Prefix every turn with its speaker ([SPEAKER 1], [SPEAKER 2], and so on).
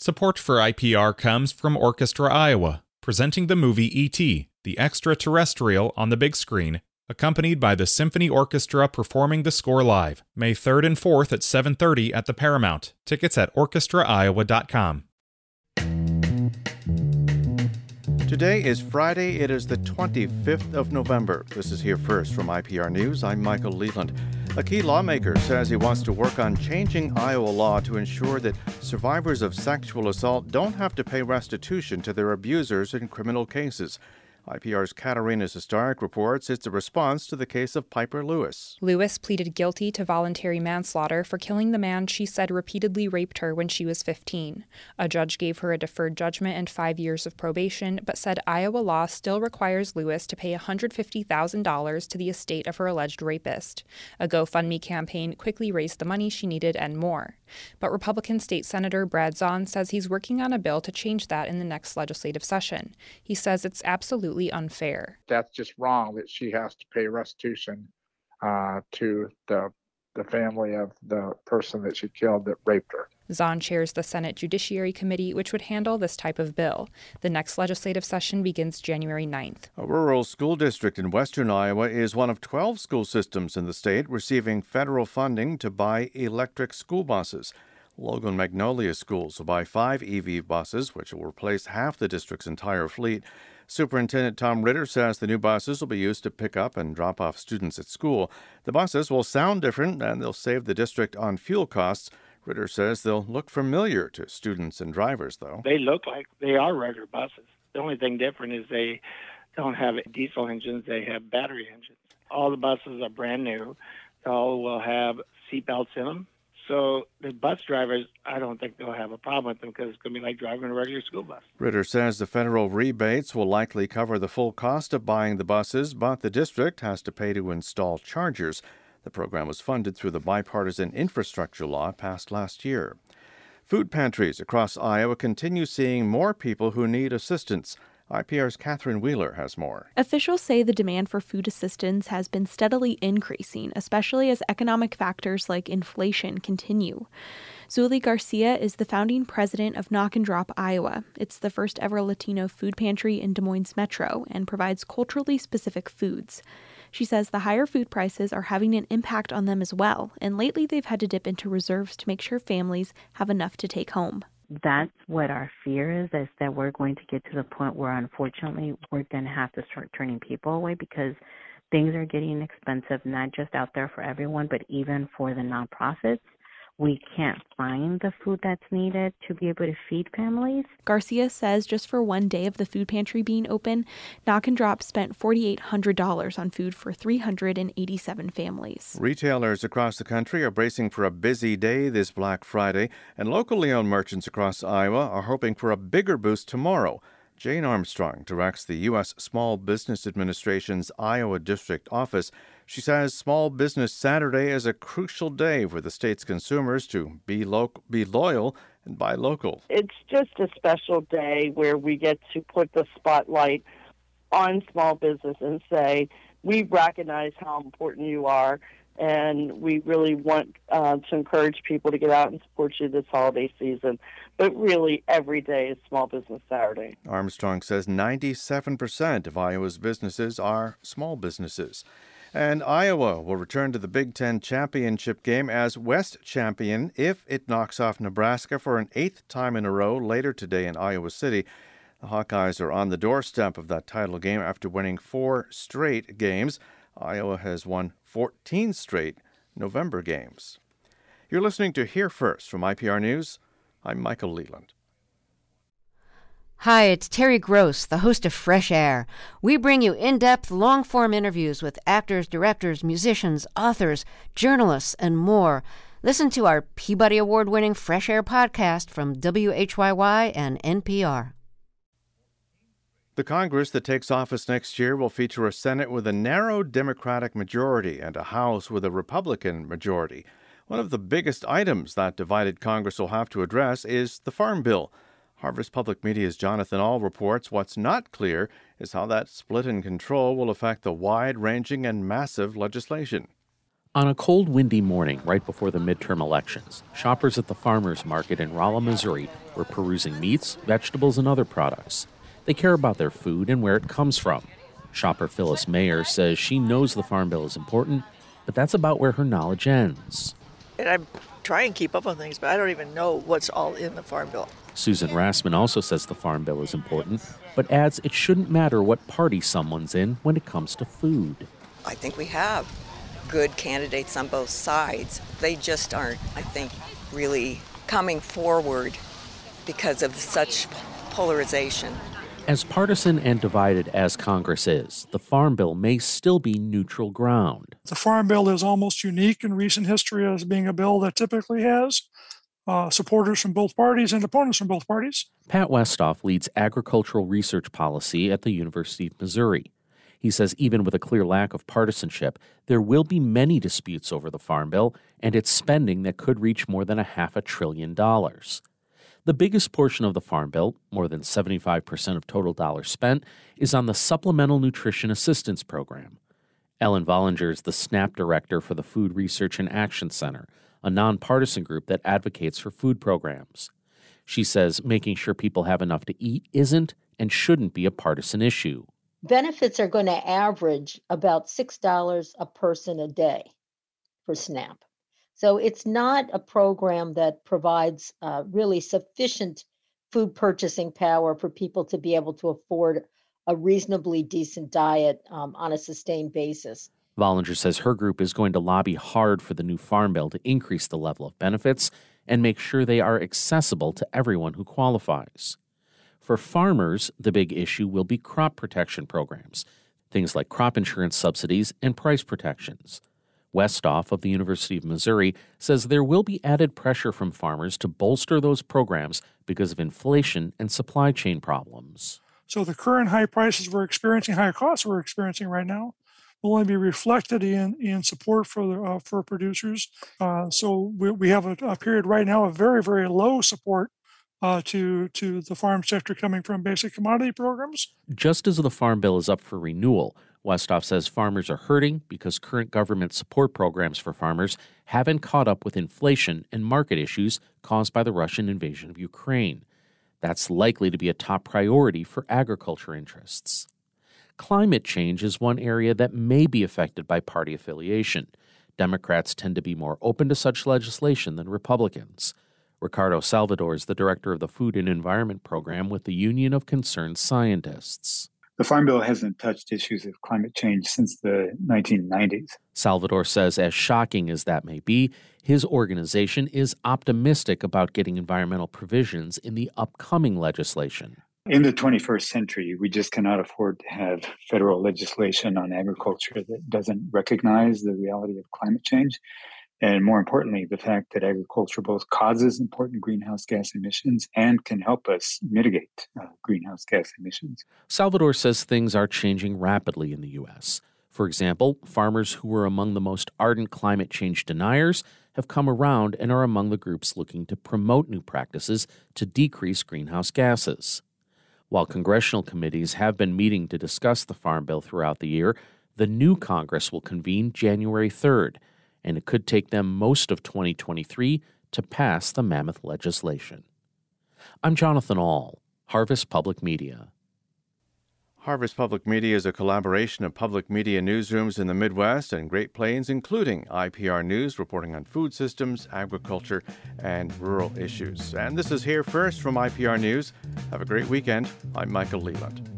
[SPEAKER 1] Support for IPR comes from Orchestra Iowa, presenting the movie E.T., the extraterrestrial on the big screen, accompanied by the symphony orchestra performing the score live, May 3rd and 4th at 7:30 at the Paramount. Tickets at orchestraiowa.com.
[SPEAKER 2] Today is Friday. It is the 25th of November. This is here first from IPR News. I'm Michael Leland. A key lawmaker says he wants to work on changing Iowa law to ensure that survivors of sexual assault don't have to pay restitution to their abusers in criminal cases. IPR's Katarina Sostarek reports it's a response to the case of Piper Lewis.
[SPEAKER 3] Lewis pleaded guilty to voluntary manslaughter for killing the man she said repeatedly raped her when she was 15. A judge gave her a deferred judgment and five years of probation, but said Iowa law still requires Lewis to pay $150,000 to the estate of her alleged rapist. A GoFundMe campaign quickly raised the money she needed and more. But Republican State Senator Brad Zaun says he's working on a bill to change that in the next legislative session. He says it's absolutely unfair.
[SPEAKER 4] That's just wrong that she has to pay restitution uh, to the the family of the person that she killed that raped her.
[SPEAKER 3] Zaun chairs the Senate Judiciary Committee, which would handle this type of bill. The next legislative session begins January 9th.
[SPEAKER 2] A rural school district in western Iowa is one of 12 school systems in the state receiving federal funding to buy electric school buses. Logan Magnolia Schools will buy five EV buses, which will replace half the district's entire fleet. Superintendent Tom Ritter says the new buses will be used to pick up and drop off students at school. The buses will sound different and they'll save the district on fuel costs. Ritter says they'll look familiar to students and drivers, though.
[SPEAKER 5] They look like they are regular buses. The only thing different is they don't have diesel engines, they have battery engines. All the buses are brand new. All will have seatbelts in them so the bus drivers, I don't think they'll have a problem with them because it's going to be like driving a regular school bus.
[SPEAKER 2] Ritter says the federal rebates will likely cover the full cost of buying the buses, but the district has to pay to install chargers. The program was funded through the bipartisan infrastructure law passed last year. Food pantries across Iowa continue seeing more people who need assistance. IPR's Catherine Wheeler has more.
[SPEAKER 6] Officials say the demand for food assistance has been steadily increasing, especially as economic factors like inflation continue. Zuli Garcia is the founding president of Knock and Drop Iowa. It's the first ever Latino food pantry in Des Moines Metro and provides culturally specific foods. She says the higher food prices are having an impact on them as well, and lately they've had to dip into reserves to make sure families have enough to take home
[SPEAKER 7] that's what our fear is is that we're going to get to the point where unfortunately we're going to have to start turning people away because things are getting expensive not just out there for everyone but even for the nonprofits we can't find the food that's needed to be able to feed families.
[SPEAKER 6] Garcia says just for one day of the food pantry being open, Knock and Drop spent $4,800 on food for 387 families.
[SPEAKER 2] Retailers across the country are bracing for a busy day this Black Friday, and locally owned merchants across Iowa are hoping for a bigger boost tomorrow. Jayne Armstrong directs the U.S. Small Business Administration's Iowa District Office. She says Small Business Saturday is a crucial day for the state's consumers to be, lo- be loyal and buy local.
[SPEAKER 8] It's just a special day where we get to put the spotlight on small business and say, we recognize how important you are and we really want uh, to encourage people to get out and support you this holiday season. But really, every day is Small Business Saturday.
[SPEAKER 2] Armstrong says 97% of Iowa's businesses are small businesses. And Iowa will return to the Big Ten championship game as West champion if it knocks off Nebraska for an eighth time in a row later today in Iowa City. The Hawkeyes are on the doorstep of that title game after winning four straight games. Iowa has won 14 straight November games. You're listening to Here First from IPR News. I'm Michael Leland.
[SPEAKER 9] Hi, it's Terry Gross, the host of Fresh Air. We bring you in depth, long form interviews with actors, directors, musicians, authors, journalists, and more. Listen to our Peabody Award winning Fresh Air podcast from WHYY and NPR.
[SPEAKER 2] The Congress that takes office next year will feature a Senate with a narrow Democratic majority and a House with a Republican majority. One of the biggest items that divided Congress will have to address is the Farm Bill. Harvest Public Media's Jonathan Ahl reports what's not clear is how that split in control will affect the wide ranging and massive legislation.
[SPEAKER 10] On a cold, windy morning right before the midterm elections, shoppers at the farmers market in Rolla, Missouri We're perusing meats, vegetables, and other products. They care about their food and where it comes from. Shopper Phyllis Mayer says she knows the Farm Bill is important, but that's about where her knowledge ends.
[SPEAKER 11] And I try and keep up on things, but I don't even know what's all in the Farm Bill.
[SPEAKER 10] Susan Rassman also says the Farm Bill is important, but adds it shouldn't matter what party someone's in when it comes to food.
[SPEAKER 12] I think we have good candidates on both sides. They just aren't, I think, really coming forward because of such polarization.
[SPEAKER 10] As partisan and divided as Congress is, the Farm Bill may still be neutral ground.
[SPEAKER 13] The Farm Bill is almost unique in recent history as being a bill that typically has uh, supporters from both parties and opponents from both parties.
[SPEAKER 10] Pat Westhoff leads agricultural research policy at the University of Missouri. He says even with a clear lack of partisanship, there will be many disputes over the Farm Bill and its spending that could reach more than a half a trillion dollars. The biggest portion of the Farm Bill, more than 75% of total dollars spent, is on the Supplemental Nutrition Assistance Program. Ellen Vollinger is the SNAP director for the Food Research and Action Center, a nonpartisan group that advocates for food programs. She says making sure people have enough to eat isn't and shouldn't be a partisan issue.
[SPEAKER 14] Benefits are going to average about $6 a person a day for SNAP. So it's not a program that provides uh, really sufficient food purchasing power for people to be able to afford a reasonably decent diet um, on a sustained basis.
[SPEAKER 10] Vollinger says her group is going to lobby hard for the new Farm Bill to increase the level of benefits and make sure they are accessible to everyone who qualifies. For farmers, the big issue will be crop protection programs, things like crop insurance subsidies and price protections. Westhoff of the University of Missouri says there will be added pressure from farmers to bolster those programs because of inflation and supply chain problems.
[SPEAKER 13] So the current high prices we're experiencing, high costs we're experiencing right now, will only be reflected in, in support for the, uh, for producers. Uh, so we, we have a, a, period right now of very very low support uh, to to the farm sector coming from basic commodity programs.
[SPEAKER 10] Just as the farm bill is up for renewal, Westhoff says farmers are hurting because current government support programs for farmers haven't caught up with inflation and market issues caused by the Russian invasion of Ukraine. That's likely to be a top priority for agriculture interests. Climate change is one area that may be affected by party affiliation. Democrats tend to be more open to such legislation than Republicans. Ricardo Salvador is the director of the Food and Environment Program with the Union of Concerned Scientists.
[SPEAKER 15] The Farm Bill hasn't touched issues of climate change since the 1990s.
[SPEAKER 10] Salvador says, as shocking as that may be, his organization is optimistic about getting environmental provisions in the upcoming legislation.
[SPEAKER 15] In the 21st century, we just cannot afford to have federal legislation on agriculture that doesn't recognize the reality of climate change and more importantly, the fact that agriculture both causes important greenhouse gas emissions and can help us mitigate uh, greenhouse gas emissions.
[SPEAKER 10] Salvador says things are changing rapidly in the U.S. For example, farmers who were among the most ardent climate change deniers have come around and are among the groups looking to promote new practices to decrease greenhouse gases. While congressional committees have been meeting to discuss the Farm Bill throughout the year, the new Congress will convene January 3rd and it could take them most of 2023 to pass the mammoth legislation. I'm Jonathan Ahl, Harvest Public Media.
[SPEAKER 2] Harvest Public Media is a collaboration of public media newsrooms in the Midwest and Great Plains, including IPR News, reporting on food systems, agriculture, and rural issues. And this is Here First from IPR News. Have a great weekend. I'm Michael Leland.